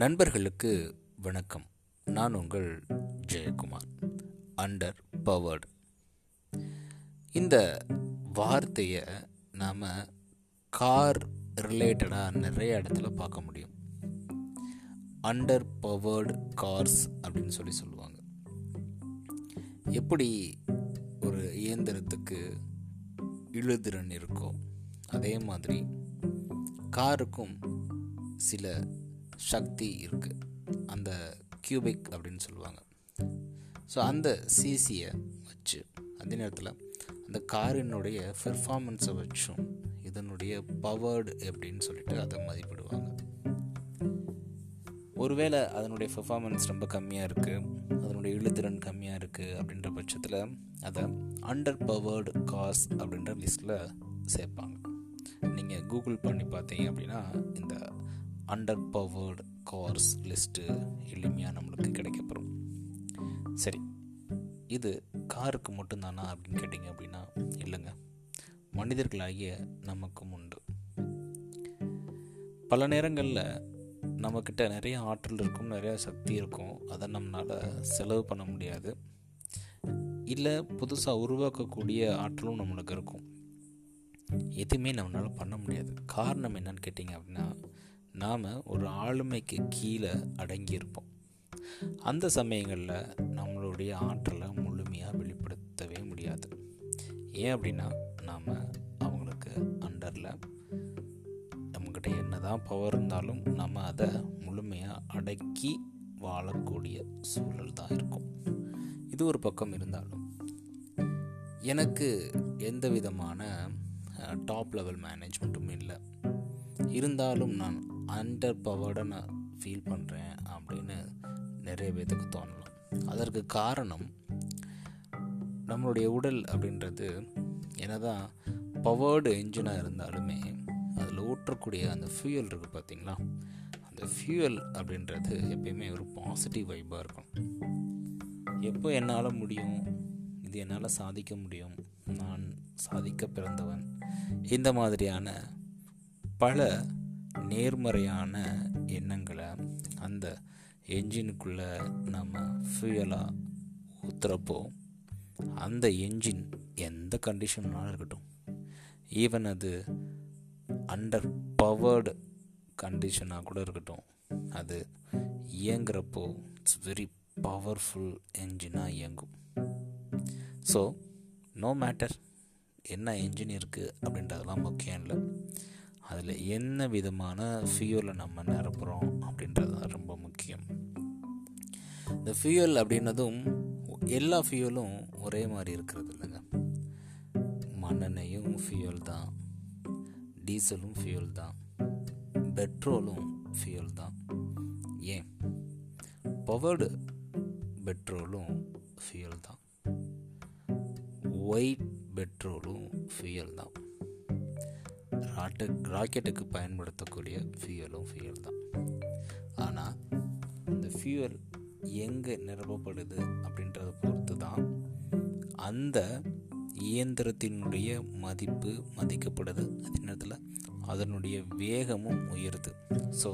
நண்பர்களுக்கு வணக்கம். நான் உங்கள் ஜெயக்குமார் அண்டர் பவர்டு. இந்த வார்த்தையை நாம் கார் ரிலேட்டடாக நிறைய இடத்துல பார்க்க முடியும். அண்டர் பவர்டு கார்ஸ் அப்படின்னு சொல்லி சொல்லுவாங்க. எப்படி ஒரு இயந்திரத்துக்கு இழுதிறன் இருக்கோ அதே மாதிரி காருக்கும் சில சக்தி இருக்குது அந்த கியூபிக் அப்படின்னு சொல்லுவாங்க. ஸோ அந்த சிசியை வச்சு அதே நேரத்தில் அந்த காரினுடைய பெர்ஃபார்மன்ஸை வச்சும் இதனுடைய பவர்டு அப்படின்னு சொல்லிட்டு அதை மதிப்பிடுவாங்க. ஒருவேளை அதனுடைய பெர்ஃபார்மன்ஸ் ரொம்ப கம்மியாக இருக்குது அதனுடைய இழுத்திறன் கம்மியாக இருக்குது அப்படின்ற பட்சத்தில் அதை அண்டர் பவர்டு காஸ் அப்படின்ற லிஸ்ட்டில் சேர்ப்பாங்க. நீங்கள் கூகுள் பண்ணி பார்த்தீங்க அப்படின்னா இந்த அண்டர் பவர்டு கார்ஸ் லிஸ்ட்டு எளிமையாக நம்மளுக்கு கிடைக்கப்படும் சரி இது காருக்கு மட்டும்தானா அப்படின்னு கேட்டிங்க அப்படின்னா இல்லைங்க. மனிதர்களாகிய நமக்கும் உண்டு. பல நேரங்களில் நம்மக்கிட்ட நிறைய ஆற்றல் இருக்கும் நிறையா சக்தி இருக்கும். அதை நம்மளால் செலவு பண்ண முடியாது. இல்லை புதுசாக உருவாக்கக்கூடிய ஆற்றலும் நம்மளுக்கு இருக்கும். எதுவுமே நம்மளால் பண்ண முடியாது. காரணம் என்னன்னு கேட்டிங்க அப்படின்னா நாம் ஒரு ஆளுமைக்கு கீழே அடங்கியிருப்போம். அந்த சமயங்களில் நம்மளுடைய ஆற்றலை முழுமையாக வெளிப்படுத்தவே முடியாது. ஏன் அப்படின்னா நாம் அவங்களுக்கு அண்டரில் நம்மக்கிட்ட என்ன தான் பவர் இருந்தாலும் நம்ம அதை முழுமையாக அடக்கி வாழக்கூடிய சூழல் தான் இருக்கும். இது ஒரு பக்கம் இருந்தாலும் எனக்கு எந்த விதமான டாப் லெவல் மேனேஜ்மெண்ட்டும் இல்லை. இருந்தாலும் நான் அண்டர் பவர்டை நான் ஃபீல் பண்ணுறேன் அப்படின்னு நிறைய பேர்த்துக்கு தோணலாம். அதற்கு காரணம் நம்மளுடைய உடல் அப்படின்றது என்னதான் பவர்டு என்ஜினாக இருந்தாலுமே அதில் ஊற்றக்கூடிய அந்த ஃபியூயல் இருக்குது பார்த்தீங்களா அந்த ஃபியூயல் அப்படின்றது எப்பயுமே ஒரு பாசிட்டிவ் வைப்பாக இருக்கும். எப்போ என்னால் முடியும்? இது என்னால் சாதிக்க முடியும்? நான் சாதிக்க பிறந்தவன். இந்த மாதிரியான பல நேர்மறையான எண்ணங்களை அந்த என்ஜினுக்குள்ளே நம்ம ஃபியூயலாக ஊற்றுறப்போ அந்த என்ஜின் எந்த கண்டிஷன்னாலும் இருக்கட்டும். ஈவன் அது அண்டர் பவர்டு கண்டிஷனாக கூட இருக்கட்டும். அது இயங்குறப்போ இட்ஸ் வெரி பவர்ஃபுல் என்ஜினாக இயங்கும். ஸோ நோ மேட்டர் என்ன என்ஜின் இருக்குது அப்படின்றதெல்லாம் முக்கியம் இல்லை. அதில் என்ன விதமான ஃபியூலை நம்ம நிரப்புகிறோம் அப்படின்றது தான் ரொம்ப முக்கியம். இந்த ஃபியூல் அப்படின்னதும் எல்லா ஃபியூலும் ஒரே மாதிரி இருக்கிறது இல்லைங்க. மண்ணெண்ணையும் ஃபியூல் தான். டீசலும் ஃபியூல் தான். பெட்ரோலும் ஃபியூல் தான். ஏன்? பவர்டு பெட்ரோலும் ஃபியூல் தான். ஒயிட் பெட்ரோலும் ஃபியூல் தான். ராட்டு ராக்கெட்டுக்கு பயன்படுத்தக்கூடிய ஃபியூவலும் ஃபியூல் தான். ஆனால் இந்த ஃபியூவல் எங்கே நிரப்பப்படுது அப்படின்றத பொறுத்து தான் அந்த இயந்திரத்தினுடைய மதிப்பு மதிக்கப்படுது. அதே நேரத்தில் அதனுடைய வேகமும் உயருது. So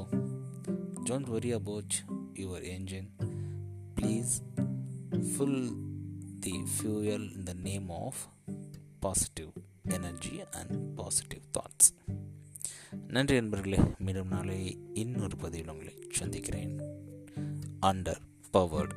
don't worry about your engine please fill the fuel in the name of positive energy and positive thoughts நன்றி நண்பர்களே மீண்டும் நாளை இன்னொரு பதிவில் உங்களை சந்திக்கிறேன். Under powered